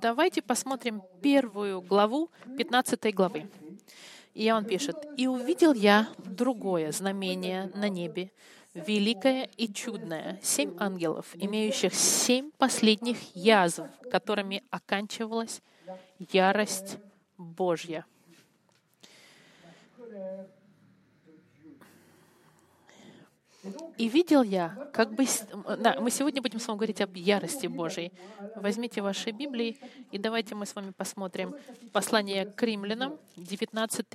Давайте посмотрим первую главу 15 главы. И он пишет, «И увидел я другое знамение на небе, великое и чудное, семь ангелов, имеющих семь последних язв, которыми оканчивалась ярость Божья». И видел я, как бы... Да, мы сегодня будем с вами говорить об ярости Божьей. Возьмите ваши Библии, и давайте мы с вами посмотрим послание к римлянам, 19,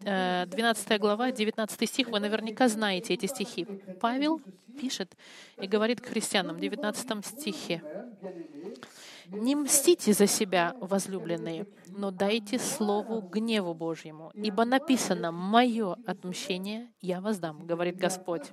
12 э, глава, 19 стих. Вы наверняка знаете эти стихи. Павел пишет и говорит к христианам в 19 стихе. «Не мстите за себя, возлюбленные, но дайте слову гневу Божьему, ибо написано «Мое отмщение я воздам», говорит Господь.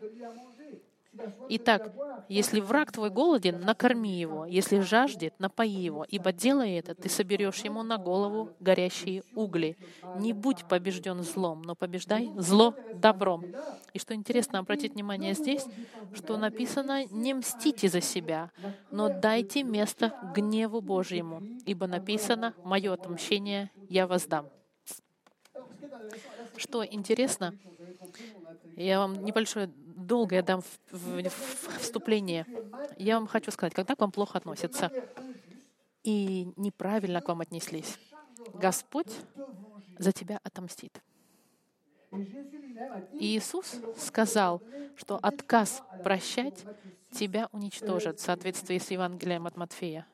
Итак, если враг твой голоден, накорми его, если жаждет, напои его, ибо делая это, ты соберешь ему на голову горящие угли. Не будь побежден злом, но побеждай зло добром. И что интересно обратить внимание здесь, что написано «не мстите за себя, но дайте место гневу Божьему, ибо написано «мое отмщение я воздам». Что интересно, я вам небольшое долго я дам вступление. Я вам хочу сказать, когда к вам плохо относятся и неправильно к вам отнеслись, Господь за тебя отомстит. И Иисус сказал, что отказ прощать тебя уничтожит в соответствии с Евангелием от Матфея.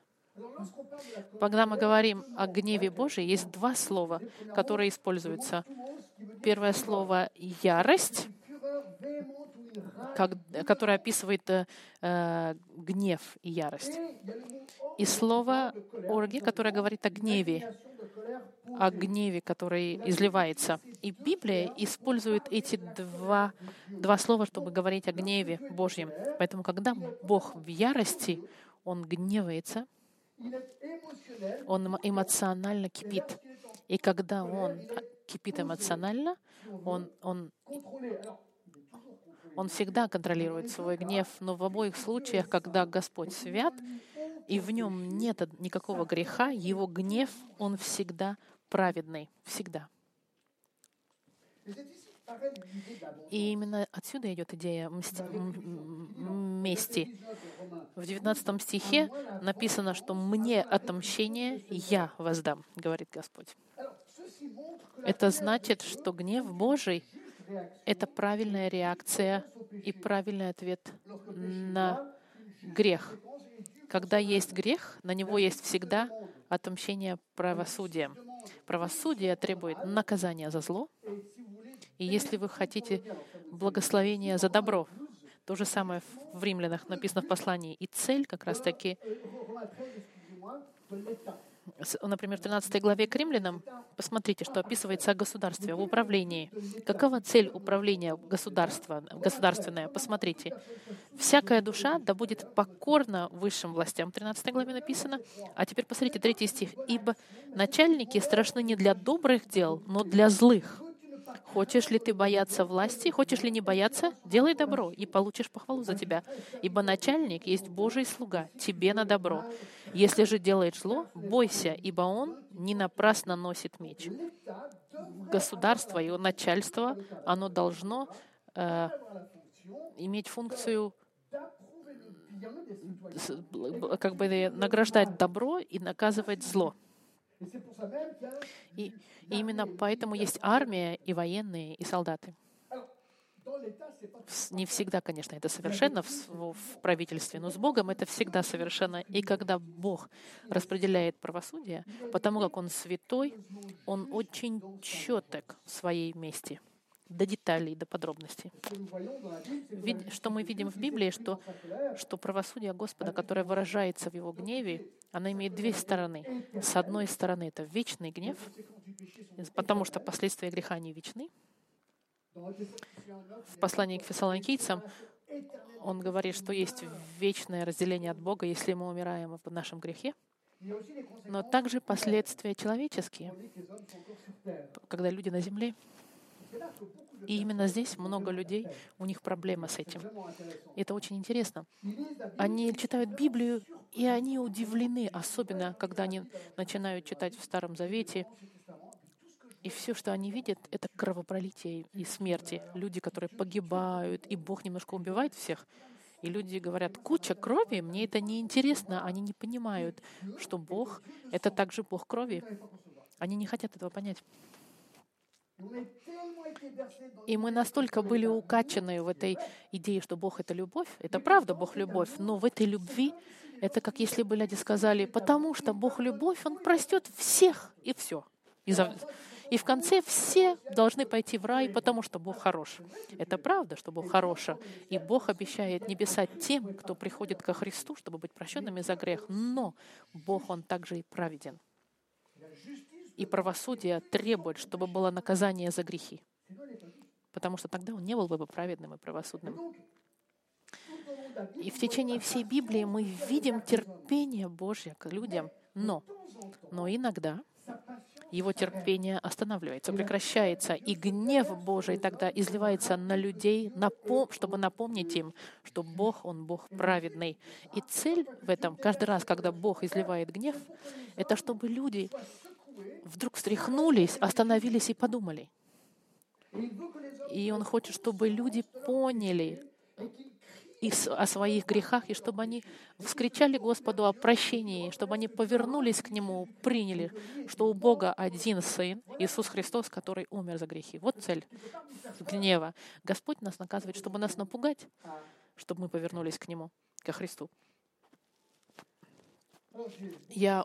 Когда мы говорим о гневе Божьем, есть два слова, которые используются. Первое слово — ярость, как, которое описывает э, э, гнев и ярость. И слово орги, которое говорит о гневе, о гневе, который изливается. И Библия использует эти два, два слова, чтобы говорить о гневе Божьем. Поэтому, когда Бог в ярости, Он гневается, Он эмоционально кипит. И когда Он кипит эмоционально, он, он он всегда контролирует свой гнев, но в обоих случаях, когда Господь свят, и в нем нет никакого греха, его гнев, он всегда праведный, всегда. И именно отсюда идет идея мести. В 19 стихе написано, что «мне отомщение я воздам», говорит Господь. Это значит, что гнев Божий это правильная реакция и правильный ответ на грех. Когда есть грех, на него есть всегда отомщение правосудием. Правосудие требует наказания за зло. И если вы хотите благословения за добро, то же самое в римлянах написано в послании. И цель как раз-таки например, в 13 главе к римлянам, посмотрите, что описывается о государстве, об управлении. Какова цель управления государства, государственное? Посмотрите. «Всякая душа да будет покорна высшим властям». В 13 главе написано. А теперь посмотрите, третий стих. «Ибо начальники страшны не для добрых дел, но для злых». Хочешь ли ты бояться власти? Хочешь ли не бояться? Делай добро, и получишь похвалу за тебя. Ибо начальник есть Божий слуга, тебе на добро. Если же делаешь зло, бойся, ибо он не напрасно носит меч. Государство, его начальство, оно должно э, иметь функцию как бы награждать добро и наказывать зло. И именно поэтому есть армия и военные, и солдаты. Не всегда, конечно, это совершенно в, в правительстве, но с Богом это всегда совершенно. И когда Бог распределяет правосудие, потому как Он святой, Он очень четок в своей месте до деталей, до подробностей. Что мы видим в Библии, что, что правосудие Господа, которое выражается в Его гневе, оно имеет две стороны. С одной стороны, это вечный гнев, потому что последствия греха не вечны. В послании к фессалоникийцам он говорит, что есть вечное разделение от Бога, если мы умираем в нашем грехе, но также последствия человеческие, когда люди на земле И именно здесь много людей, у них проблема с этим. Это очень интересно. Они читают Библию, и они удивлены, особенно когда они начинают читать в Старом Завете. И все, что они видят, это кровопролитие и смерти. Люди, которые погибают, и Бог немножко убивает всех. И люди говорят, куча крови, мне это не интересно. Они не понимают, что Бог — это также Бог крови. Они не хотят этого понять. И мы настолько были укачаны в этой идее, что Бог — это любовь. Это правда, Бог — любовь. Но в этой любви это как если бы люди сказали, потому что Бог — любовь, Он простет всех и все. И, за... и в конце все должны пойти в рай, потому что Бог хорош. Это правда, что Бог хороший. И Бог обещает небеса тем, кто приходит ко Христу, чтобы быть прощенными за грех. Но Бог, Он также и праведен и правосудие требует, чтобы было наказание за грехи. Потому что тогда он не был бы праведным и правосудным. И в течение всей Библии мы видим терпение Божье к людям, но, но иногда его терпение останавливается, прекращается, и гнев Божий тогда изливается на людей, чтобы напомнить им, что Бог, Он Бог праведный. И цель в этом, каждый раз, когда Бог изливает гнев, это чтобы люди вдруг встряхнулись, остановились и подумали. И Он хочет, чтобы люди поняли о своих грехах, и чтобы они вскричали Господу о прощении, чтобы они повернулись к Нему, приняли, что у Бога один Сын, Иисус Христос, который умер за грехи. Вот цель гнева. Господь нас наказывает, чтобы нас напугать, чтобы мы повернулись к Нему, ко Христу. Я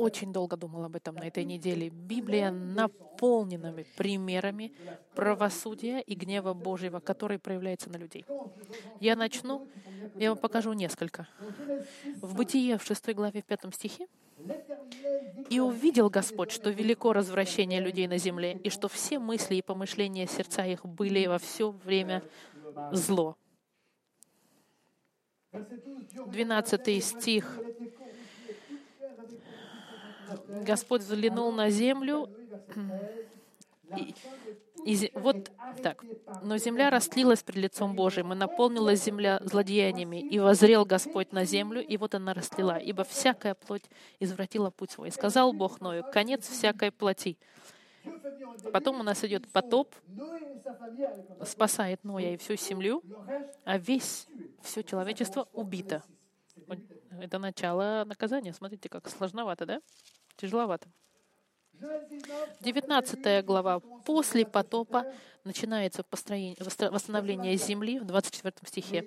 очень долго думал об этом на этой неделе. Библия наполнена примерами правосудия и гнева Божьего, который проявляется на людей. Я начну, я вам покажу несколько. В Бытие, в 6 главе, в 5 стихе, «И увидел Господь, что велико развращение людей на земле, и что все мысли и помышления сердца их были во все время зло». 12 стих Господь взглянул на землю, и, и вот так. Но земля растлилась пред лицом Божиим, и наполнилась земля злодеяниями, и возрел Господь на землю, и вот она растлила, ибо всякая плоть извратила путь свой. сказал Бог Ною, конец всякой плоти. Потом у нас идет потоп, спасает Ноя и всю землю, а весь, все человечество убито. Это начало наказания. Смотрите, как сложновато, да? Тяжеловато. 19 глава. После потопа начинается восстановление земли в 24 стихе.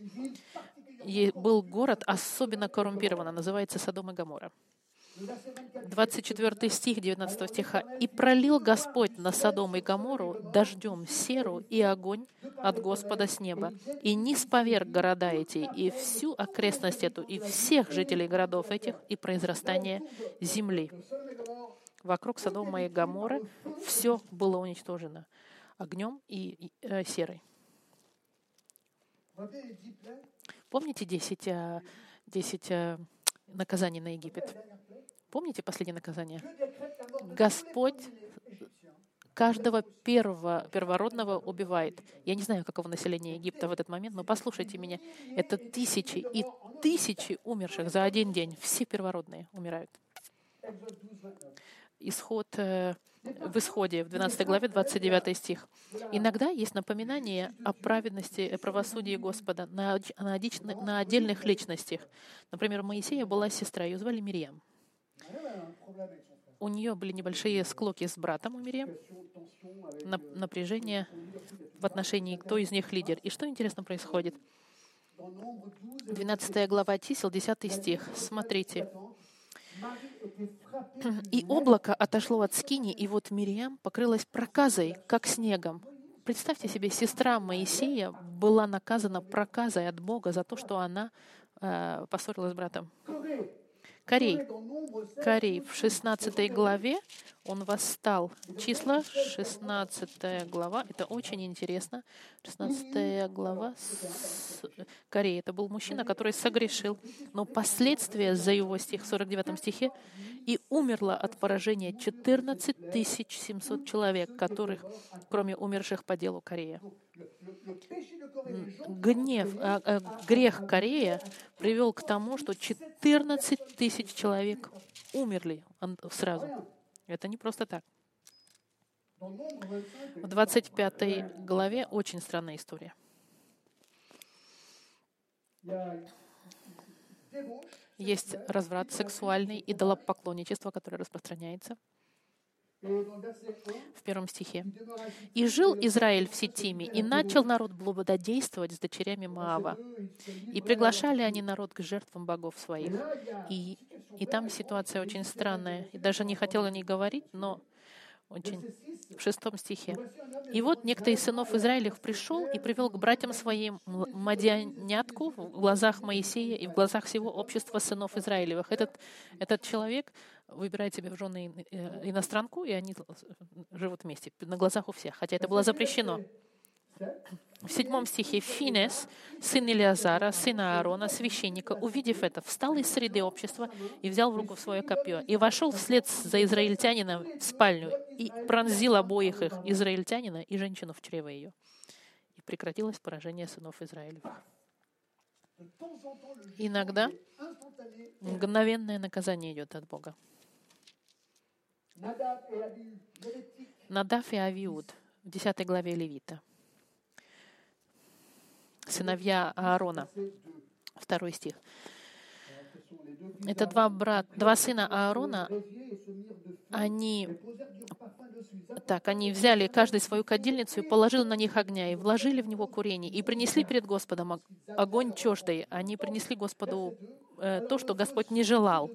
И был город особенно коррумпирован, называется Содом и Гамора. 24 стих 19 стиха. «И пролил Господь на Содом и Гамору дождем серу и огонь от Господа с неба, и не споверг города эти, и всю окрестность эту, и всех жителей городов этих, и произрастание земли». Вокруг Содома и Гаморы все было уничтожено огнем и э, серой. Помните 10, 10 э, э, наказаний на Египет? Помните последнее наказание? Господь каждого первого, первородного убивает. Я не знаю, каково население Египта в этот момент, но послушайте меня. Это тысячи и тысячи умерших за один день. Все первородные умирают. Исход э, в Исходе, в 12 главе, 29 стих. Иногда есть напоминание о праведности и правосудии Господа на, на, на отдельных личностях. Например, Моисея была сестра, ее звали Мирьям. У нее были небольшие склоки с братом у Мириам, напряжение в отношении, кто из них лидер. И что интересно происходит? 12 глава Тисел, 10 стих. Смотрите. «И облако отошло от скини, и вот Мириам покрылась проказой, как снегом». Представьте себе, сестра Моисея была наказана проказой от Бога за то, что она э, поссорилась с братом. Корей. Корей в 16 главе он восстал. Числа 16 глава. Это очень интересно. 16 глава Кореи. Это был мужчина, который согрешил. Но последствия за его стих в 49 стихе и умерло от поражения 14 700 человек, которых, кроме умерших по делу Корея. Гнев, а, а, грех Корея привел к тому, что 14 тысяч человек умерли сразу. Это не просто так. В 25 главе очень странная история. Есть разврат сексуальный, идолопоклонничество, которое распространяется в первом стихе. «И жил Израиль в Сетиме, и начал народ блудодействовать с дочерями Моава. И приглашали они народ к жертвам богов своих. И, и там ситуация очень странная. И даже не хотела не говорить, но очень в шестом стихе. «И вот некто из сынов Израилев пришел и привел к братьям своим мадианятку в глазах Моисея и в глазах всего общества сынов Израилевых». Этот, этот человек выбирает себе в жены э, иностранку, и они живут вместе на глазах у всех, хотя это было запрещено. В седьмом стихе Финес, сын Илиазара, сына Аарона, священника, увидев это, встал из среды общества и взял в руку свое копье, и вошел вслед за израильтянином в спальню, и пронзил обоих их, израильтянина и женщину в чрево ее. И прекратилось поражение сынов Израилевых. Иногда мгновенное наказание идет от Бога. Надав и Авиуд в 10 главе Левита. Сыновья Аарона. Второй стих. Это два, брат, два сына Аарона, они, так, они взяли каждый свою кадильницу и положили на них огня, и вложили в него курение, и принесли перед Господом огонь чуждый. Они принесли Господу то, что Господь не желал.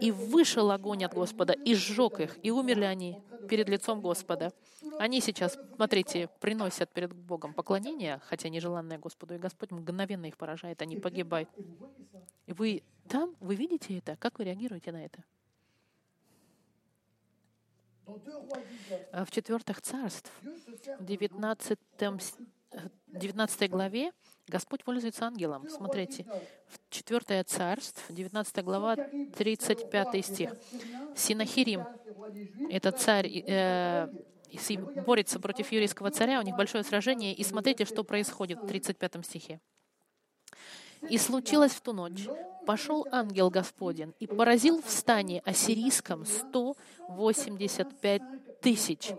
И вышел огонь от Господа, и сжег их, и умерли они перед лицом Господа. Они сейчас, смотрите, приносят перед Богом поклонение, хотя нежеланное Господу, и Господь мгновенно их поражает, они погибают. И вы там, вы видите это? Как вы реагируете на это? А в четвертых царств, в 19, 19 главе, Господь пользуется ангелом. Смотрите, в 4 царств, 19 глава, 35 стих. Синахирим, это царь, э, борется против юрийского царя, у них большое сражение, и смотрите, что происходит в 35 стихе. «И случилось в ту ночь, пошел ангел Господень и поразил в стане ассирийском 185 тысяч.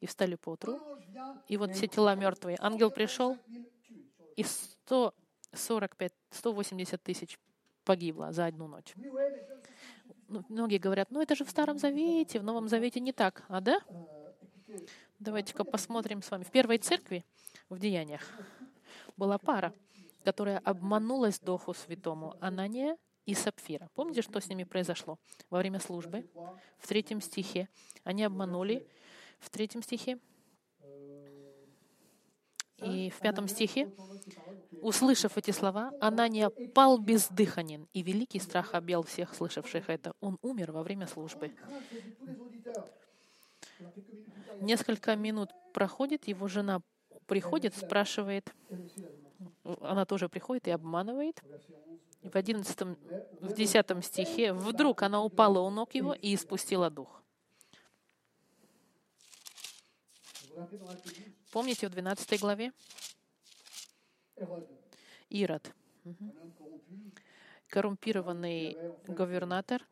И встали по утру, и вот все тела мертвые. Ангел пришел, и 145, 180 тысяч погибло за одну ночь. Ну, многие говорят, ну это же в Старом Завете, в Новом Завете не так. А да? Давайте-ка посмотрим с вами. В первой церкви, в Деяниях, была пара, которая обманулась Духу Святому, Анания и Сапфира. Помните, что с ними произошло во время службы? В третьем стихе. Они обманули. В третьем стихе и в пятом стихе, услышав эти слова, Анания пал бездыханен, и великий страх объял всех слышавших это. Он умер во время службы. Несколько минут проходит, его жена приходит, спрашивает, она тоже приходит и обманывает. В одиннадцатом, в десятом стихе вдруг она упала у ног его и испустила дух. Помните в 12 главе? Ирод. Коррумпированный губернатор,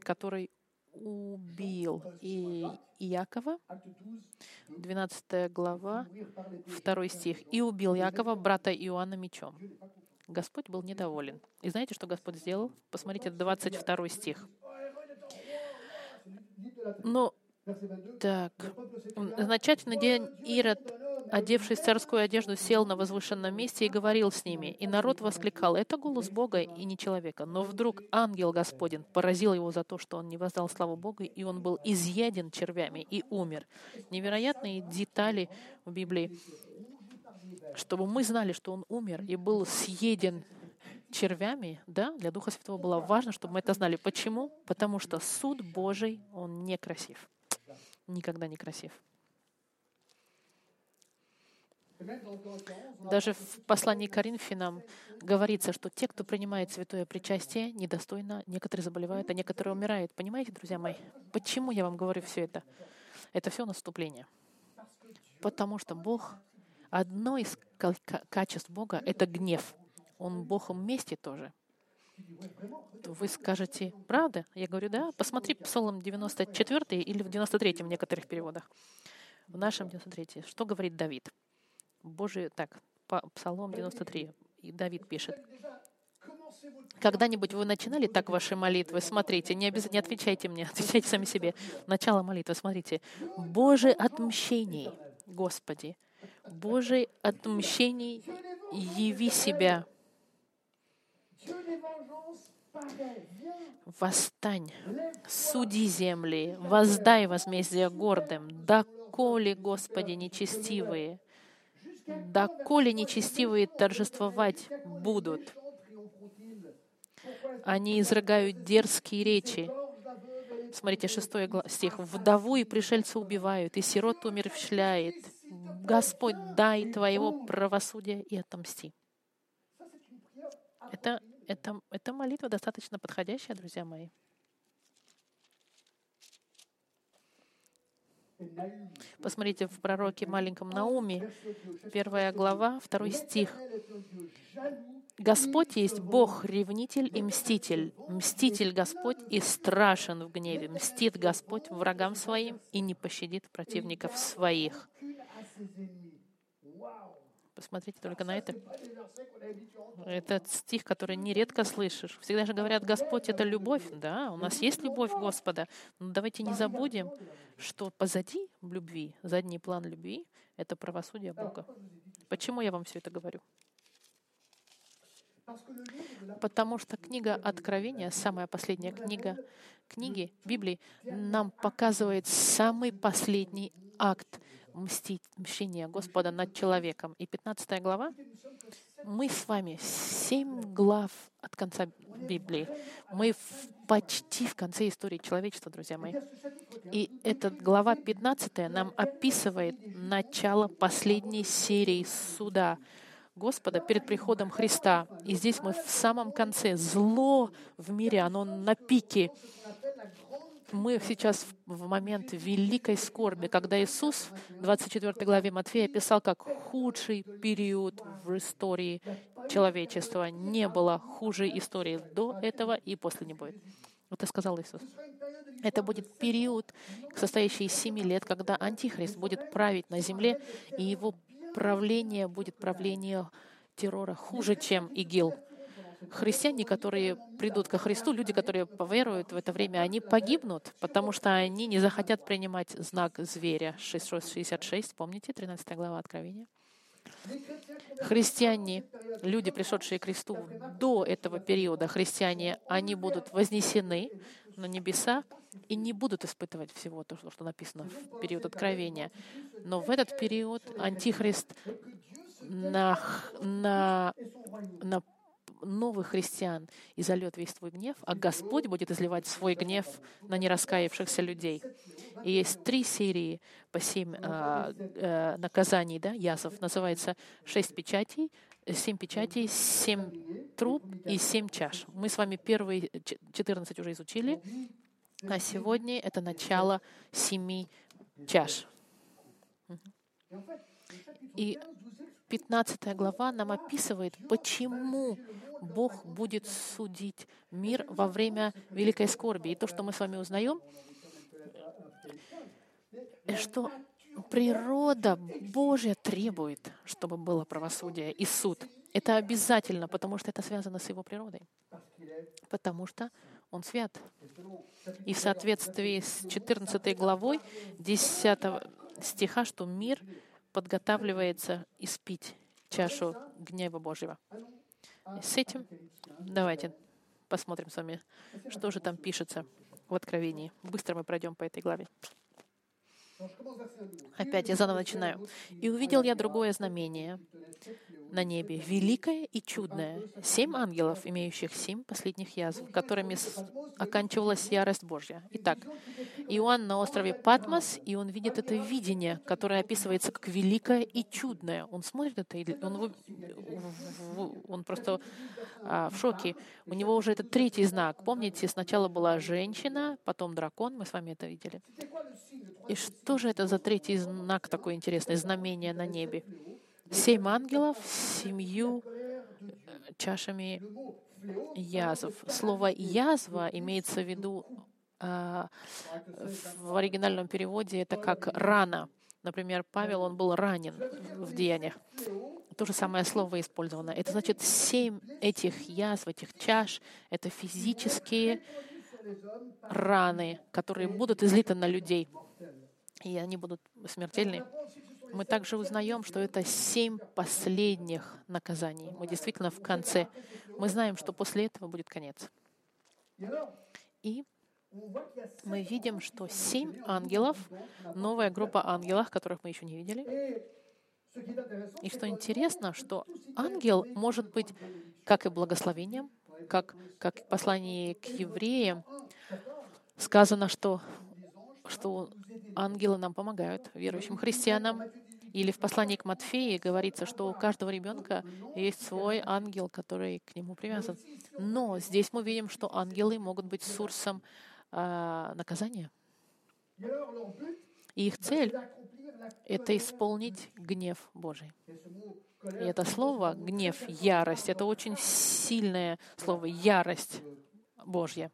который убил и Иакова, 12 глава, 2 стих, и убил Иакова, брата Иоанна, мечом. Господь был недоволен. И знаете, что Господь сделал? Посмотрите, 22 стих. Но так. Значательный день Ирод, одевшись в царскую одежду, сел на возвышенном месте и говорил с ними. И народ воскликал, это голос Бога и не человека. Но вдруг ангел Господень поразил его за то, что он не воздал славу Богу, и он был изъеден червями и умер. Невероятные детали в Библии, чтобы мы знали, что он умер и был съеден червями, да, для Духа Святого было важно, чтобы мы это знали. Почему? Потому что суд Божий, он некрасив. Никогда не красив. Даже в послании к Коринфянам говорится, что те, кто принимает святое причастие, недостойно, некоторые заболевают, а некоторые умирают. Понимаете, друзья мои? Почему я вам говорю все это? Это все наступление. Потому что Бог, одно из качеств Бога — это гнев. Он Бог вместе тоже. То вы скажете, правда? Я говорю, да. Посмотри Псалом 94 или в 93 в некоторых переводах. В нашем 93. Что говорит Давид? Божий, так, Псалом 93, и Давид пишет. Когда-нибудь вы начинали так ваши молитвы? Смотрите, не обязательно, не отвечайте мне, отвечайте сами себе. Начало молитвы, смотрите. Божий отмщений, Господи, Божий отмщений, яви себя. Восстань, суди земли, воздай возмездие гордым, доколе, Господи, нечестивые, доколе нечестивые торжествовать будут. Они изрыгают дерзкие речи. Смотрите, шестой стих. «Вдову и пришельца убивают, и сирот умерщвляет. Господь, дай Твоего правосудия и отомсти». Это, это, это молитва достаточно подходящая, друзья мои. Посмотрите в пророке маленьком Науме, первая глава, второй стих. Господь есть Бог, ревнитель и мститель. Мститель Господь и страшен в гневе. Мстит Господь врагам своим и не пощадит противников своих. Посмотрите только на это. Это стих, который нередко слышишь. Всегда же говорят, Господь — это любовь. Да, у нас есть любовь Господа. Но давайте не забудем, что позади любви, задний план любви — это правосудие Бога. Почему я вам все это говорю? Потому что книга Откровения, самая последняя книга книги Библии, нам показывает самый последний акт мстить, мщения Господа над человеком. И 15 глава, мы с вами семь глав от конца Библии. Мы в, почти в конце истории человечества, друзья мои. И эта глава 15 нам описывает начало последней серии суда Господа перед приходом Христа. И здесь мы в самом конце. Зло в мире, оно на пике мы сейчас в момент великой скорби, когда Иисус в 24 главе Матфея описал как худший период в истории человечества. Не было хуже истории до этого и после не будет. Это сказал Иисус. Это будет период, состоящий из семи лет, когда Антихрист будет править на земле, и его правление будет правление террора хуже, чем ИГИЛ христиане, которые придут ко Христу, люди, которые поверуют в это время, они погибнут, потому что они не захотят принимать знак зверя. 666, помните, 13 глава Откровения? Христиане, люди, пришедшие к Христу до этого периода, христиане, они будут вознесены на небеса и не будут испытывать всего то, что написано в период Откровения. Но в этот период Антихрист на, на, на новых христиан и зальет весь твой гнев, а Господь будет изливать свой гнев на нераскаявшихся людей. И есть три серии по семь а, а, наказаний, да, язов. Называется шесть печатей, семь печатей, семь труб и семь чаш. Мы с вами первые 14 уже изучили, а сегодня это начало семи чаш. И 15 глава нам описывает, почему Бог будет судить мир во время великой скорби. И то, что мы с вами узнаем, что природа Божья требует, чтобы было правосудие и суд. Это обязательно, потому что это связано с его природой. Потому что он свят. И в соответствии с 14 главой 10 стиха, что мир подготавливается испить чашу гнева Божьего. С этим давайте посмотрим с вами, что же там пишется в Откровении. Быстро мы пройдем по этой главе. Опять я заново начинаю. «И увидел я другое знамение. на небе, великое и чудное. Семь ангелов, имеющих семь последних язв, которыми оканчивалась ярость Божья. Итак, Иоанн на острове Патмос, и он видит это видение, которое описывается как великое и чудное. Он смотрит это, и он, он просто а, в шоке. У него уже это третий знак. Помните, сначала была женщина, потом дракон, мы с вами это видели. И что же это за третий знак такой интересный, знамение на небе? Семь ангелов семью э, чашами язв. Слово «язва» имеется в виду в оригинальном переводе это как «рана». Например, Павел, он был ранен в деяниях. То же самое слово использовано. Это значит семь этих язв, этих чаш — это физические раны, которые будут излиты на людей, и они будут смертельны. Мы также узнаем, что это семь последних наказаний. Мы действительно в конце. Мы знаем, что после этого будет конец. И мы видим, что семь ангелов, новая группа ангелов, которых мы еще не видели. И что интересно, что ангел может быть как и благословением, как, как в послании к евреям сказано, что, что ангелы нам помогают, верующим христианам. Или в послании к Матфею говорится, что у каждого ребенка есть свой ангел, который к нему привязан. Но здесь мы видим, что ангелы могут быть сурсом э, наказания. И их цель — это исполнить гнев Божий. И это слово «гнев», «ярость» — это очень сильное слово «ярость» Божья.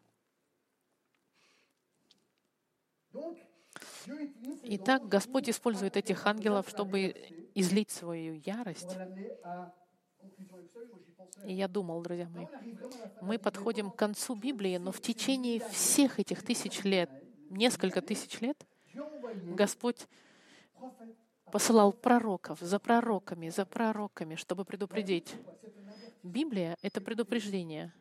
Итак, Господь использует этих ангелов, чтобы излить свою ярость. Я думал, друзья мои, мы подходим к концу Библии, но в течение всех этих тысяч лет, несколько тысяч лет, Господь посылал пророков за пророками, за пророками, чтобы предупредить. Библия — это предупреждение.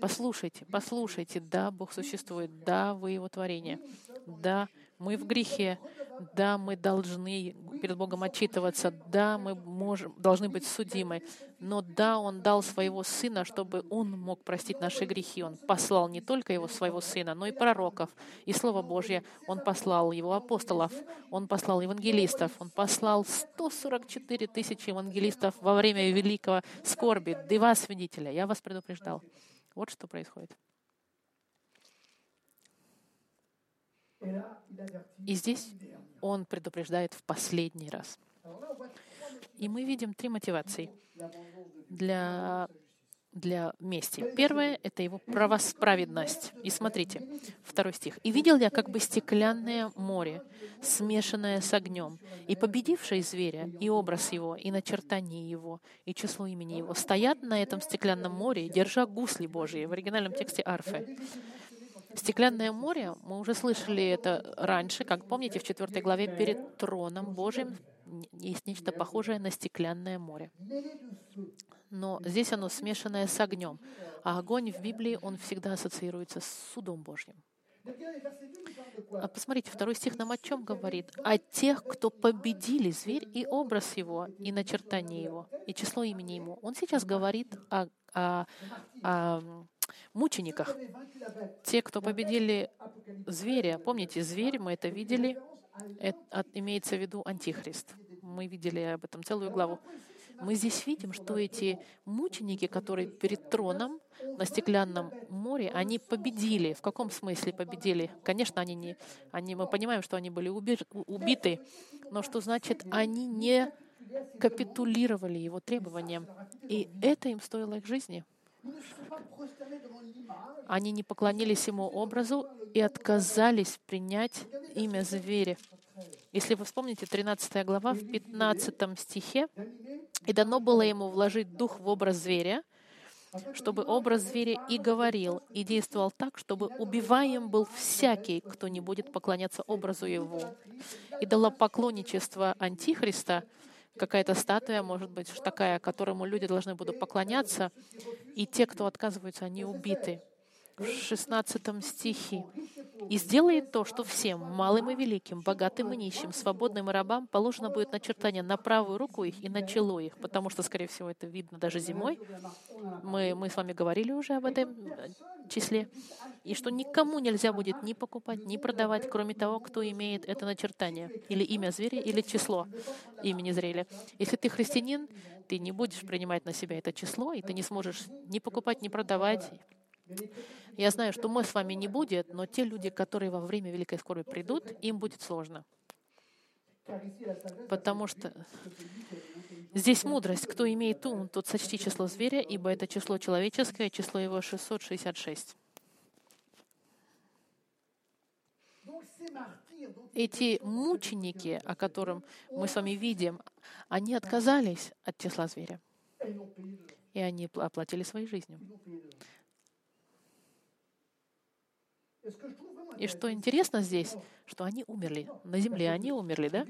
Послушайте, послушайте, да, Бог существует, да, вы Его творение, да, мы в грехе, да, мы должны перед Богом отчитываться, да, мы можем, должны быть судимы, но да, Он дал Своего Сына, чтобы Он мог простить наши грехи. Он послал не только Его Своего Сына, но и пророков, и Слово Божье. Он послал Его апостолов, Он послал евангелистов, Он послал 144 тысячи евангелистов во время великого скорби, два свидетеля. Я вас предупреждал. Вот что происходит. И здесь он предупреждает в последний раз. И мы видим три мотивации для, для мести. Первое — это его правосправедность. И смотрите, второй стих. «И видел я как бы стеклянное море, смешанное с огнем, и победивший зверя, и образ его, и начертание его, и число имени его, стоят на этом стеклянном море, держа гусли Божьи». В оригинальном тексте арфы. Стеклянное море, мы уже слышали это раньше, как помните, в 4 главе перед троном Божьим есть нечто похожее на стеклянное море. Но здесь оно смешанное с огнем. А огонь в Библии, он всегда ассоциируется с судом Божьим. А посмотрите, второй стих нам о чем говорит? О тех, кто победили зверь и образ его, и начертание его, и число имени ему. Он сейчас говорит о, о, о мучениках. Те, кто победили зверя. Помните, зверь, мы это видели, это, имеется в виду антихрист. Мы видели об этом целую главу. Мы здесь видим, что эти мученики, которые перед троном на стеклянном море, они победили. В каком смысле победили? Конечно, они не, они, мы понимаем, что они были убиты, но что значит, они не капитулировали его требованиям. И это им стоило их жизни. Они не поклонились ему образу и отказались принять имя зверя. Если вы вспомните 13 глава, в 15 стихе, «И дано было ему вложить дух в образ зверя, чтобы образ зверя и говорил, и действовал так, чтобы убиваем был всякий, кто не будет поклоняться образу его. И дала поклонничество Антихриста, какая-то статуя, может быть, такая, которому люди должны будут поклоняться, и те, кто отказываются, они убиты. В 16 стихе. «И сделает то, что всем, малым и великим, богатым и нищим, свободным и рабам, положено будет начертание на правую руку их и на чело их, потому что, скорее всего, это видно даже зимой. Мы, мы с вами говорили уже об этом числе. И что никому нельзя будет ни покупать, ни продавать, кроме того, кто имеет это начертание, или имя зверя, или число имени зрели. Если ты христианин, ты не будешь принимать на себя это число, и ты не сможешь ни покупать, ни продавать. Я знаю, что мы с вами не будет, но те люди, которые во время Великой Скорби придут, им будет сложно. Потому что здесь мудрость. Кто имеет ум, тот сочти число зверя, ибо это число человеческое, число его 666. Эти мученики, о котором мы с вами видим, они отказались от числа зверя. И они оплатили своей жизнью. И что интересно здесь, что они умерли. На земле они умерли, да?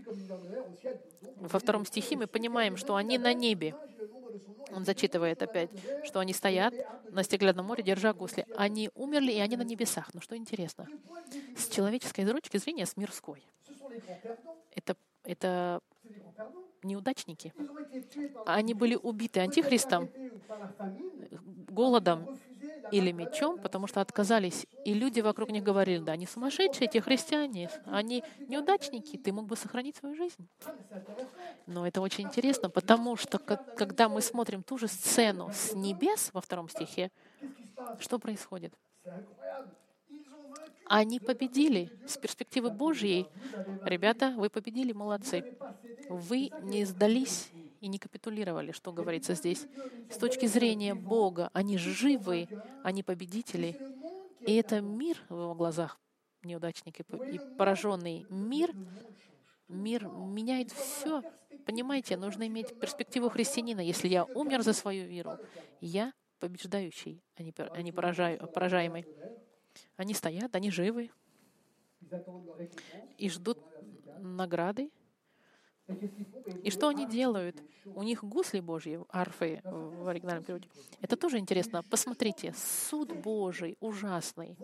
Во втором стихе мы понимаем, что они на небе. Он зачитывает опять, что они стоят на стеклянном море, держа гусли. Они умерли, и они на небесах. Но что интересно, с человеческой точки зрения, с мирской, это, это неудачники. Они были убиты антихристом, голодом или мечом, потому что отказались. И люди вокруг них говорили, да, они сумасшедшие, эти христиане, они неудачники, ты мог бы сохранить свою жизнь. Но это очень интересно, потому что когда мы смотрим ту же сцену с небес во втором стихе, что происходит? Они победили с перспективы Божьей. Ребята, вы победили, молодцы. Вы не сдались и не капитулировали, что говорится здесь. С точки зрения Бога, они живы, они победители. И это мир в его глазах, неудачник и пораженный мир, мир меняет все. Понимаете, нужно иметь перспективу христианина. Если я умер за свою веру, я побеждающий, а не, а поражаемый. Они стоят, они живы и ждут награды, и что они делают? У них гусли Божьи, арфы в оригинальном переводе. Это тоже интересно. Посмотрите, суд Божий ужасный.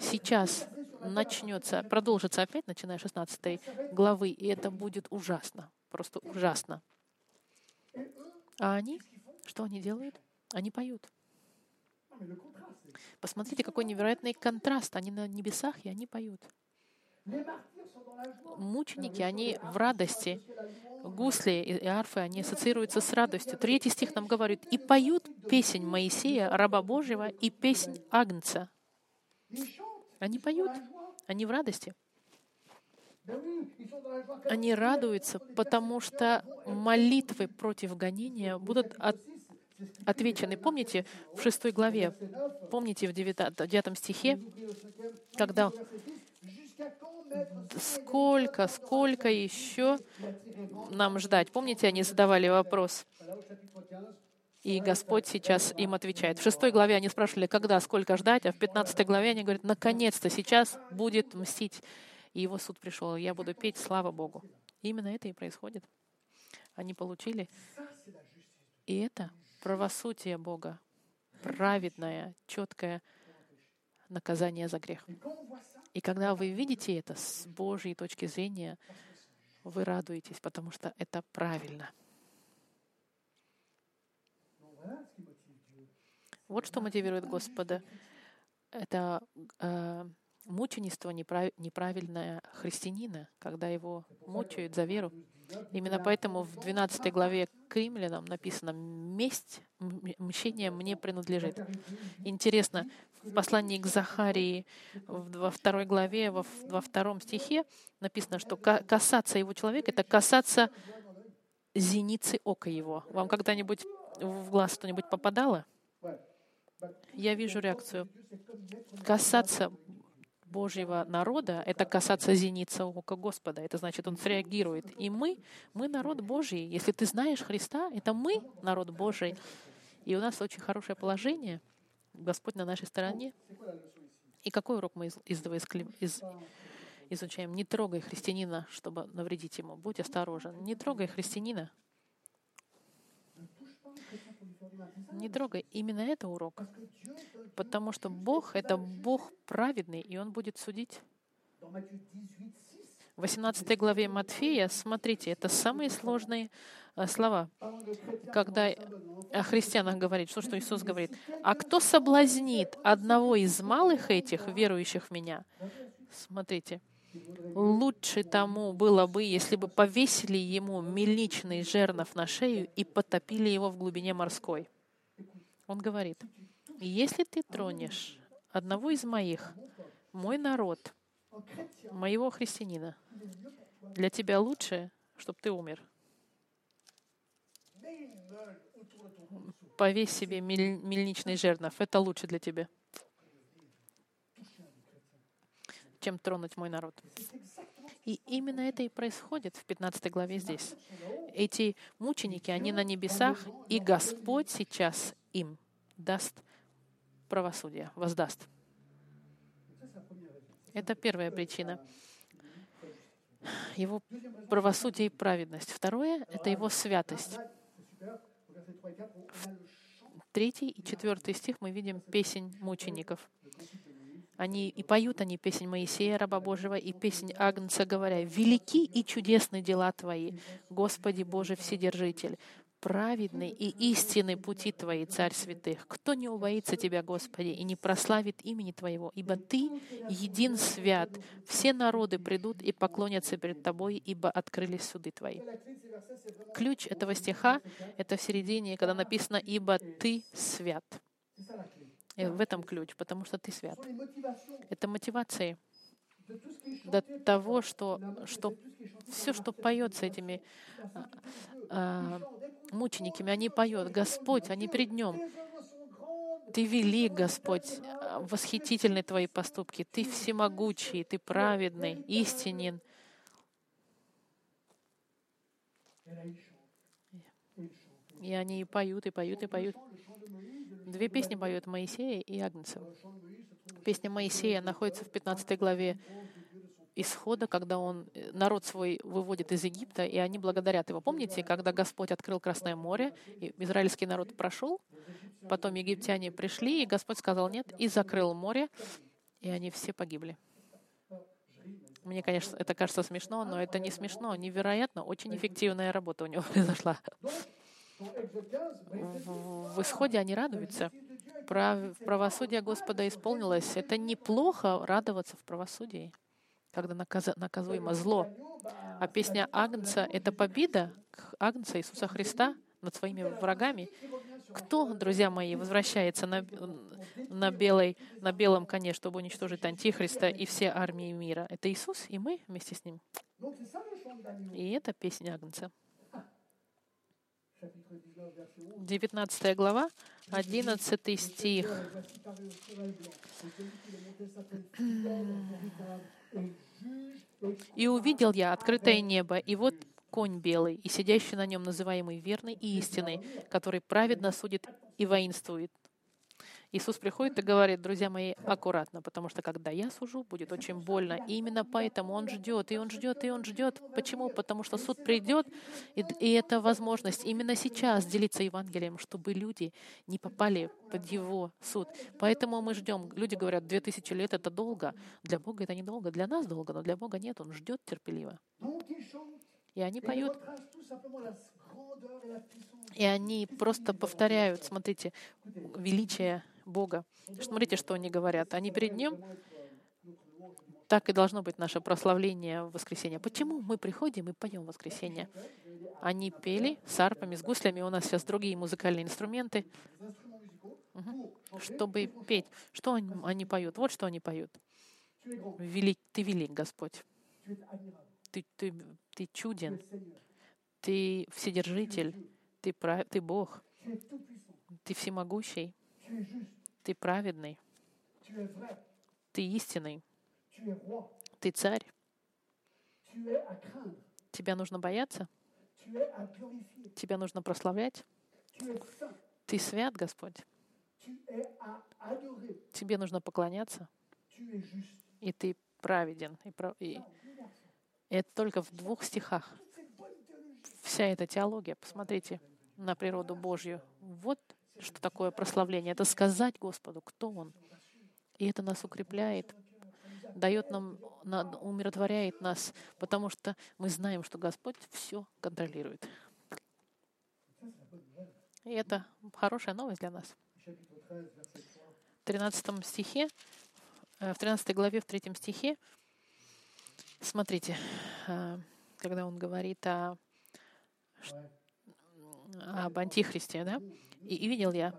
Сейчас начнется, продолжится опять, начиная с 16 главы, и это будет ужасно, просто ужасно. А они, что они делают? Они поют. Посмотрите, какой невероятный контраст. Они на небесах, и они поют мученики, они в радости. Гусли и арфы, они ассоциируются с радостью. Третий стих нам говорит, «И поют песнь Моисея, раба Божьего, и песнь Агнца». Они поют, они в радости. Они радуются, потому что молитвы против гонения будут от, отвечены. Помните в шестой главе, помните в девятом стихе, когда сколько, сколько еще нам ждать? Помните, они задавали вопрос, и Господь сейчас им отвечает. В шестой главе они спрашивали, когда, сколько ждать, а в пятнадцатой главе они говорят, наконец-то, сейчас будет мстить. И его суд пришел, я буду петь, слава Богу. И именно это и происходит. Они получили. И это правосудие Бога, праведное, четкое наказание за грех. И когда вы видите это с Божьей точки зрения, вы радуетесь, потому что это правильно. Вот что мотивирует Господа. Это э, мученичество неправильное христианина, когда его мучают за веру. Именно поэтому в 12 главе к римлянам написано «Месть, мщение мне принадлежит». Интересно, в послании к Захарии во второй главе, во, втором стихе написано, что касаться его человека — это касаться зеницы ока его. Вам когда-нибудь в глаз что-нибудь попадало? Я вижу реакцию. Касаться Божьего народа — это касаться зеницы ока Господа. Это значит, Он среагирует. И мы, мы народ Божий. Если ты знаешь Христа, это мы народ Божий. И у нас очень хорошее положение — Господь на нашей стороне. И какой урок мы из, из, из, изучаем? Не трогай христианина, чтобы навредить ему. Будь осторожен. Не трогай христианина. Не трогай. Именно это урок. Потому что Бог — это Бог праведный, и Он будет судить. В 18 главе Матфея, смотрите, это самые сложные э, слова, когда о христианах говорит, что, что Иисус говорит. «А кто соблазнит одного из малых этих, верующих в Меня?» Смотрите, лучше тому было бы, если бы повесили ему мельничный жернов на шею и потопили его в глубине морской. Он говорит, если ты тронешь одного из моих, мой народ, моего христианина, для тебя лучше, чтобы ты умер. Повесь себе мельничный жернов. Это лучше для тебя, чем тронуть мой народ. И именно это и происходит в 15 главе здесь. Эти мученики, они на небесах, и Господь сейчас им даст правосудие, воздаст. Это первая причина. Его правосудие и праведность. Второе — это его святость. В третий и четвертый стих мы видим песнь мучеников. Они и поют они песнь Моисея, раба Божьего, и песнь Агнца, говоря, «Велики и чудесны дела Твои, Господи Боже Вседержитель, праведны и истинны пути Твои, Царь святых. Кто не убоится Тебя, Господи, и не прославит имени Твоего? Ибо Ты един свят. Все народы придут и поклонятся перед Тобой, ибо открылись суды Твои. Ключ этого стиха — это в середине, когда написано «Ибо Ты свят». И в этом ключ, потому что Ты свят. Это мотивация до того, что, что все, что поется этими а, а, мучениками, они поют, Господь, они пред Нем. Ты велик, Господь, восхитительны Твои поступки, Ты всемогучий, Ты праведный, истинен. И они поют, и поют, и поют. Две песни поют Моисея и Агнцев. Песня Моисея находится в 15 главе исхода, когда он э, народ свой выводит из Египта, и они благодарят его. Помните, когда Господь открыл Красное море, и израильский народ прошел, потом египтяне пришли, и Господь сказал нет, и закрыл море, и они все погибли. Мне, конечно, это кажется смешно, но это не смешно, невероятно, очень эффективная работа у него произошла. В, исходе они радуются. Прав, правосудие Господа исполнилось. Это неплохо радоваться в правосудии когда наказуемо зло. А песня Агнца — это победа Агнца Иисуса Христа над своими врагами. Кто, друзья мои, возвращается на, на, белой, на белом коне, чтобы уничтожить Антихриста и все армии мира? Это Иисус, и мы вместе с Ним. И это песня Агнца. 19 глава, 11 стих. «И увидел я открытое небо, и вот конь белый, и сидящий на нем называемый верный и истинный, который праведно судит и воинствует. Иисус приходит и говорит, друзья мои, аккуратно, потому что когда я сужу, будет очень больно. И именно поэтому Он ждет, и Он ждет, и Он ждет. Почему? Потому что суд придет, и, и это возможность именно сейчас делиться Евангелием, чтобы люди не попали под Его суд. Поэтому мы ждем. Люди говорят, две тысячи лет — это долго. Для Бога это недолго. Для нас долго, но для Бога нет. Он ждет терпеливо. И они поют. И они просто повторяют, смотрите, величие Бога. Смотрите, что они говорят. Они перед Ним так и должно быть наше прославление в воскресенье. Почему мы приходим и поем в воскресенье? Они пели с арпами, с гуслями. У нас сейчас другие музыкальные инструменты. Угу. Чтобы петь. Что они, они поют? Вот что они поют. Велик, ты велик, Господь. Ты, ты, ты чуден. Ты вседержитель. Ты, прав, ты Бог. Ты всемогущий. Ты праведный. Ты истинный. Ты царь. Тебя нужно бояться. Тебя нужно прославлять. Ты свят, Господь. Тебе нужно поклоняться. И ты праведен. И, и это только в двух стихах. Вся эта теология, посмотрите. на природу Божью. Вот что такое прославление. Это сказать Господу, кто Он. И это нас укрепляет, дает нам, умиротворяет нас, потому что мы знаем, что Господь все контролирует. И это хорошая новость для нас. В 13 стихе, э, в 13 главе, в 3 стихе, смотрите, э, когда он говорит о, об Антихристе, да, и, и видел я,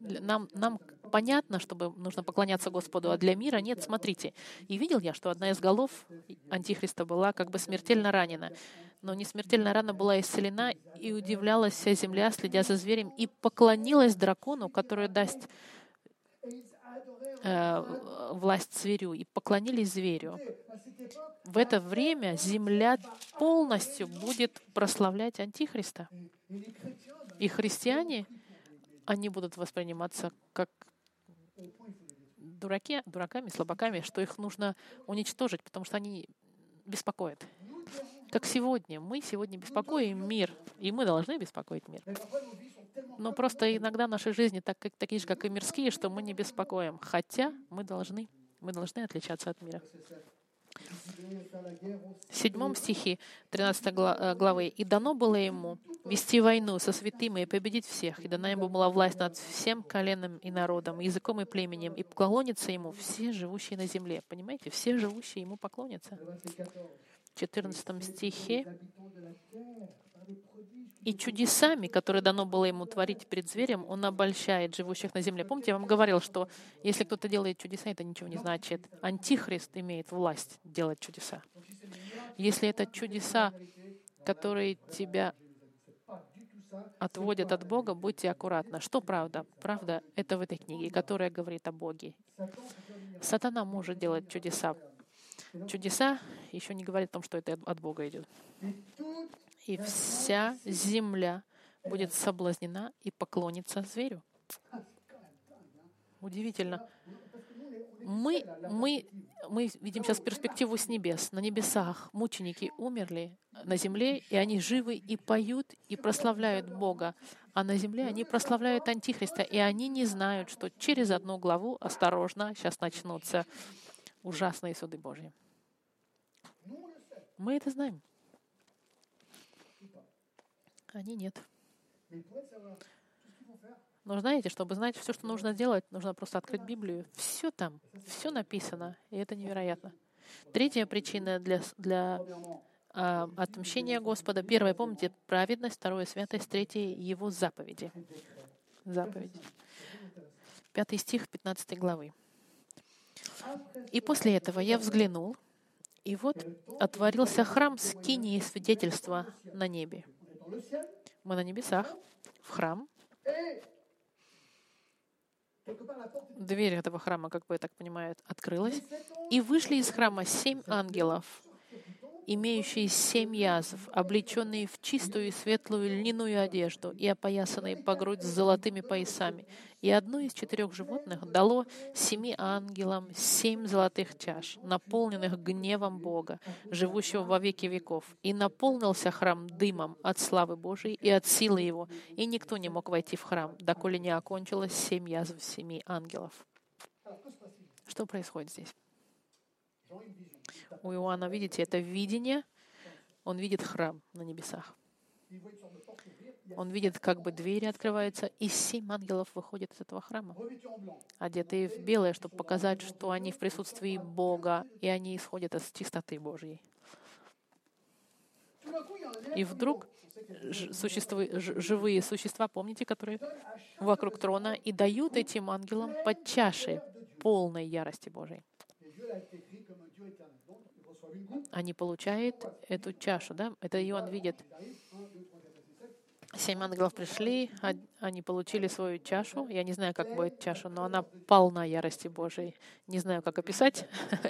нам, нам понятно, чтобы нужно поклоняться Господу, а для мира нет, смотрите. И видел я, что одна из голов Антихриста была как бы смертельно ранена. Но не смертельная рана была исцелена, и удивлялась вся земля, следя за зверем, и поклонилась дракону, который даст э, власть зверю, и поклонились зверю. В это время земля полностью будет прославлять Антихриста. И христиане они будут восприниматься как дураки, дураками, слабаками, что их нужно уничтожить, потому что они беспокоят. Как сегодня. Мы сегодня беспокоим мир, и мы должны беспокоить мир. Но просто иногда наши жизни так, как, такие же, как и мирские, что мы не беспокоим. Хотя мы должны, мы должны отличаться от мира. В седьмом стихе 13 э, главы «И дано было ему вести войну со святыми и победить всех, и дана ему была власть над всем коленом и народом, языком и племенем, и поклонятся ему все живущие на земле». Понимаете? Все живущие ему поклонятся. В 14 стихе и чудесами, которые дано было ему творить перед зверем, он обольщает живущих на земле. Помните, я вам говорил, что если кто-то делает чудеса, это ничего не значит. Антихрист имеет власть делать чудеса. Если это чудеса, которые тебя отводят от Бога, будьте аккуратны. Что правда? Правда — это в этой книге, которая говорит о Боге. Сатана может делать чудеса. Чудеса еще не говорит о том, что это от Бога идет и вся земля будет соблазнена и поклонится зверю. Удивительно. Мы, мы, мы видим сейчас перспективу с небес. На небесах мученики умерли на земле, и они живы и поют, и прославляют Бога. А на земле они прославляют Антихриста, и они не знают, что через одну главу, осторожно, сейчас начнутся ужасные суды Божьи. Мы это знаем. Они нет. Но знаете, чтобы знать все, что нужно делать, нужно просто открыть Библию. Все там, все написано, и это невероятно. Третья причина для, для э, отмщения Господа. Первое, помните, праведность, второе, святость, третье, Его заповеди. Заповеди. Пятый стих 15 главы. «И после этого я взглянул, и вот отворился храм с кинией свидетельства на небе. Мы на небесах, в храм. Дверь этого храма, как бы так понимаю, открылась. И вышли из храма семь ангелов, имеющие семь язв, облеченные в чистую и светлую льняную одежду и опоясанные по грудь с золотыми поясами. И одно из четырех животных дало семи ангелам семь золотых чаш, наполненных гневом Бога, живущего во веки веков. И наполнился храм дымом от славы Божией и от силы Его. И никто не мог войти в храм, доколе не окончилось семь язв семи ангелов. Что происходит здесь? У Иоанна, видите, это видение. Он видит храм на небесах. Он видит, как бы двери открываются, и семь ангелов выходят из этого храма, одетые в белое, чтобы показать, что они в присутствии Бога, и они исходят из чистоты Божьей. И вдруг живые существа, помните, которые вокруг трона, и дают этим ангелам под чашей полной ярости Божьей они получают эту чашу, да? Это Иоанн видит. Семь ангелов пришли, они получили свою чашу. Я не знаю, как будет чаша, но она полна ярости Божией. Не знаю, как описать.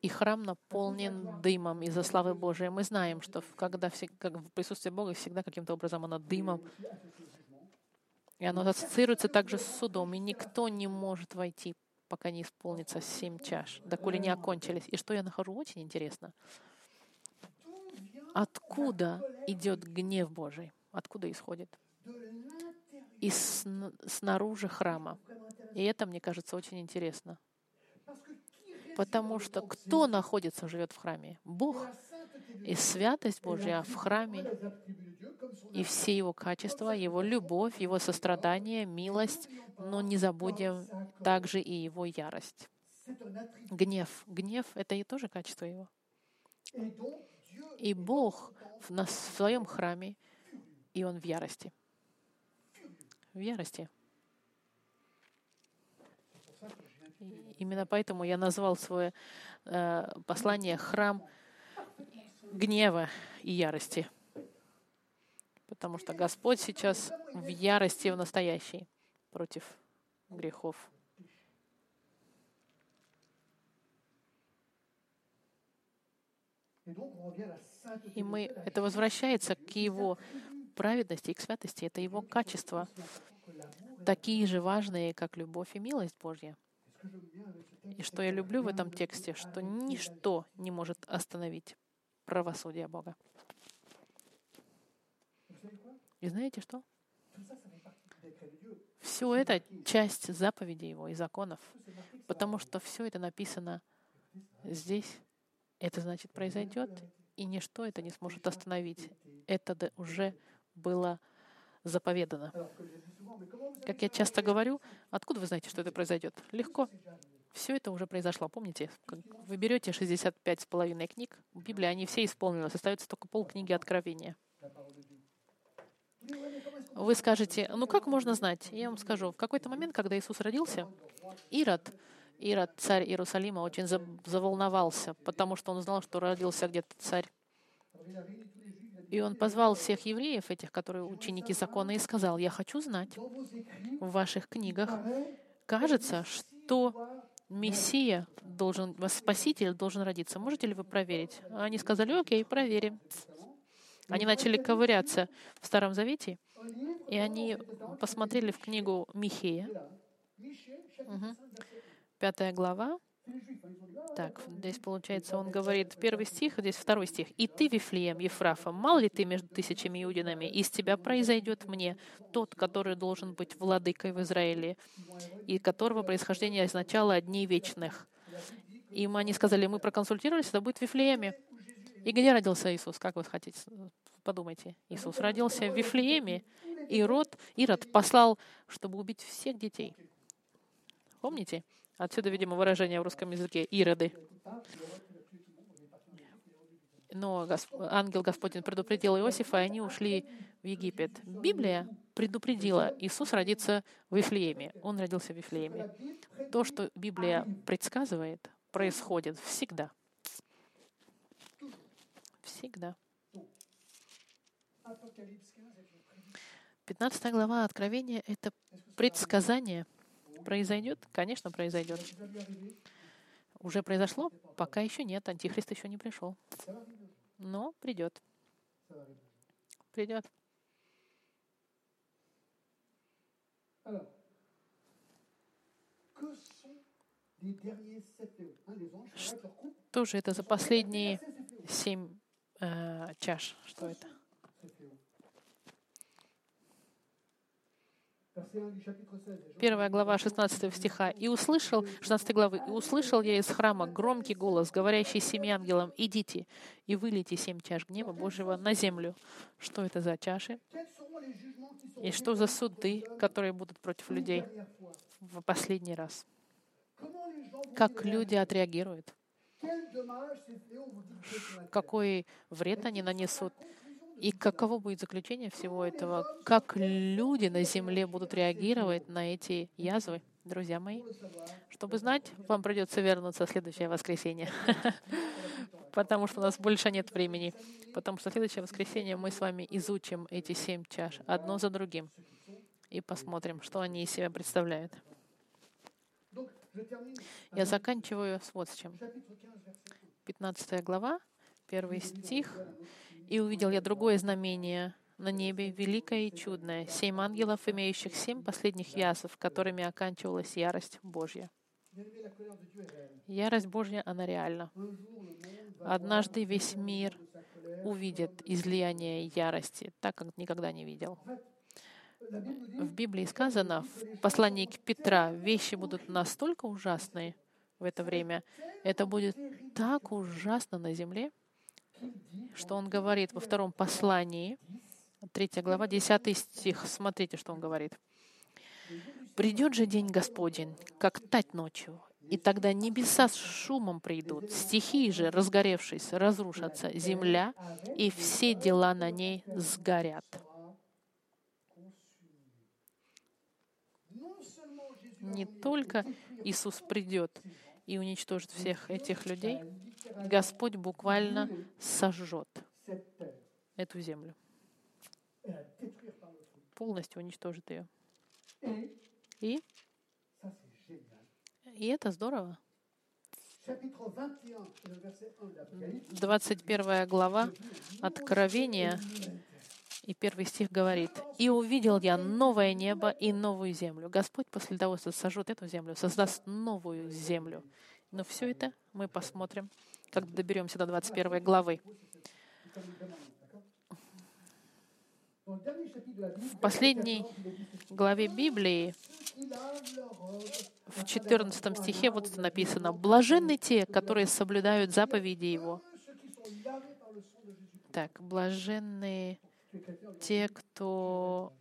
И храм наполнен дымом из-за славы Божией. Мы знаем, что когда как в присутствии Бога всегда каким-то образом оно дымом и оно ассоциируется также с судом, и никто не может войти, пока не исполнится семь чаш, доколе не окончились. И что я нахожу очень интересно. Откуда идет гнев Божий? Откуда исходит? Из снаружи храма. И это, мне кажется, очень интересно. Потому что кто находится, живет в храме? Бог. И святость Божья в храме, и все его качества, его любовь, его сострадание, милость, но не забудем также и его ярость. Гнев. Гнев — это и тоже качество его. И Бог в, своем храме, и Он в ярости. В ярости. Именно поэтому я назвал свое э, послание «Храм гнева и ярости». Потому что Господь сейчас в ярости в настоящей против грехов. И мы, это возвращается к Его праведности и к святости. Это Его качества, такие же важные, как любовь и милость Божья. И что я люблю в этом тексте, что ничто не может остановить правосудие Бога. И знаете что? Все это часть заповедей Его и законов, потому что все это написано здесь. Это значит произойдет, и ничто это не сможет остановить. Это уже было заповедано. Как я часто говорю, откуда вы знаете, что это произойдет? Легко. Все это уже произошло. Помните, вы берете 65 с половиной книг, в Библии они все исполнились, остается только полкниги Откровения. Вы скажете, ну как можно знать? Я вам скажу, в какой-то момент, когда Иисус родился, Ирод, Ирод, царь Иерусалима, очень заволновался, потому что он знал, что родился где-то царь. И он позвал всех евреев, этих, которые ученики закона, и сказал, я хочу знать в ваших книгах, кажется, что Мессия должен, Спаситель должен родиться. Можете ли вы проверить? Они сказали, окей, проверим. Они начали ковыряться в Старом Завете, и они посмотрели в книгу Михея, угу. Пятая глава, так, здесь получается, он говорит, первый стих, здесь второй стих. «И ты, Вифлеем, Ефрафа, мал ли ты между тысячами иудинами? Из тебя произойдет мне тот, который должен быть владыкой в Израиле, и которого происхождение означало дней вечных». Им они сказали, мы проконсультировались, это будет в Вифлееме. И где родился Иисус? Как вы хотите? Подумайте. Иисус родился в Вифлееме. Ирод, Ирод послал, чтобы убить всех детей. Помните? Отсюда, видимо, выражение в русском языке «ироды». Но ангел Господень предупредил Иосифа, и они ушли в Египет. Библия предупредила, Иисус родится в Вифлееме. Он родился в Вифлееме. То, что Библия предсказывает, происходит всегда. Всегда. 15 глава Откровения — это предсказание — Произойдет? Конечно, произойдет. Уже произошло? Пока еще нет. Антихрист еще не пришел. Но придет. Придет. Что же это за последние семь э, чаш? Что это? Первая глава 16 стиха. «И услышал, 16 главы, «И услышал я из храма громкий голос, говорящий семи ангелам, идите и вылейте семь чаш гнева Божьего на землю». Что это за чаши? И что за суды, которые будут против людей в последний раз? Как люди отреагируют? Какой вред они нанесут? И каково будет заключение всего этого? Как люди на Земле будут реагировать на эти язвы, друзья мои? Чтобы знать, вам придется вернуться в следующее воскресенье, потому что у нас больше нет времени. Потому что в следующее воскресенье мы с вами изучим эти семь чаш одно за другим и посмотрим, что они из себя представляют. Я заканчиваю с вот с чем. 15 глава, первый стих. И увидел я другое знамение на небе, великое и чудное, семь ангелов, имеющих семь последних язв, которыми оканчивалась ярость Божья. Ярость Божья, она реальна. Однажды весь мир увидит излияние ярости, так как никогда не видел. В Библии сказано, в послании к Петра, вещи будут настолько ужасные в это время, это будет так ужасно на земле, что он говорит во втором послании, 3 глава, 10 стих. Смотрите, что он говорит. «Придет же день Господень, как тать ночью, и тогда небеса с шумом придут, стихии же, разгоревшись, разрушатся, земля и все дела на ней сгорят». Не только Иисус придет и уничтожит всех этих людей, Господь буквально сожжет эту землю. Полностью уничтожит ее. И, и? Это здорово. 21 глава Откровения и первый стих говорит, «И увидел я новое небо и новую землю». Господь после того, что сожжет эту землю, создаст новую землю. Но все это мы посмотрим, когда доберемся до 21 главы. В последней главе Библии, в 14 стихе, вот это написано, «Блаженны те, которые соблюдают заповеди Его». Так, блаженные те, кто...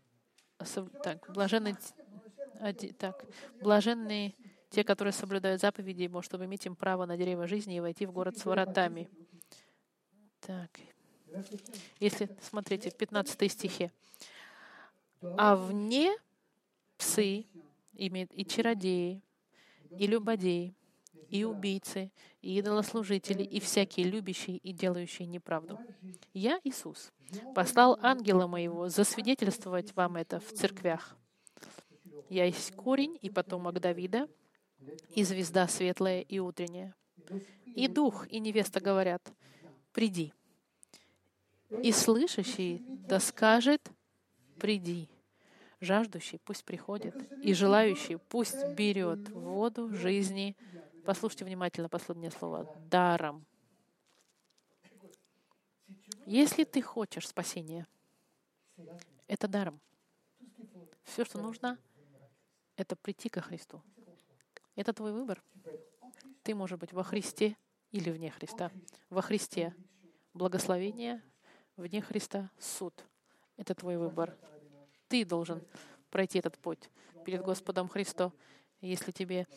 Так, блаженны... Так, блаженные те, которые соблюдают заповеди Его, чтобы иметь им право на дерево жизни и войти в город с воротами. Так, если, смотрите, в 15 стихе. «А вне псы и чародеи, и любодеи, и убийцы, и идолослужители, и всякие любящие и делающие неправду. Я, Иисус, послал ангела моего засвидетельствовать вам это в церквях. Я есть корень и потомок Давида, и звезда светлая и утренняя. И дух, и невеста говорят, приди. И слышащий да скажет, приди. Жаждущий пусть приходит, и желающий пусть берет воду жизни. Послушайте внимательно последнее слово. Даром. Если ты хочешь спасения, это даром. Все, что нужно, это прийти ко Христу. Это твой выбор. Ты можешь быть во Христе или вне Христа. Во Христе благословение, вне Христа суд. Это твой выбор. Ты должен пройти этот путь перед Господом Христом. Если тебе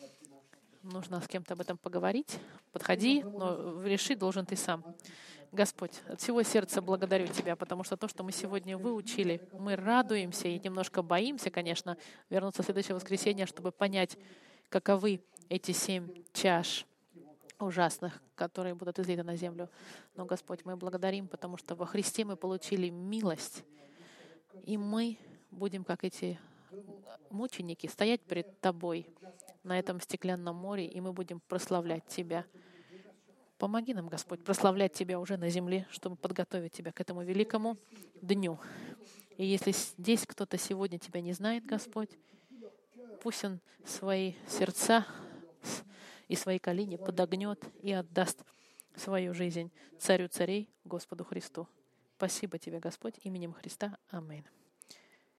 нужно с кем-то об этом поговорить, подходи, но решить должен ты сам. Господь, от всего сердца благодарю Тебя, потому что то, что мы сегодня выучили, мы радуемся и немножко боимся, конечно, вернуться в следующее воскресенье, чтобы понять, каковы эти семь чаш ужасных, которые будут излиты на землю. Но, Господь, мы благодарим, потому что во Христе мы получили милость, и мы будем, как эти мученики, стоять перед Тобой на этом стеклянном море, и мы будем прославлять Тебя. Помоги нам, Господь, прославлять Тебя уже на земле, чтобы подготовить Тебя к этому великому дню. И если здесь кто-то сегодня Тебя не знает, Господь, пусть он свои сердца и свои колени подогнет и отдаст свою жизнь Царю царей, Господу Христу. Спасибо тебе, Господь, именем Христа. Аминь.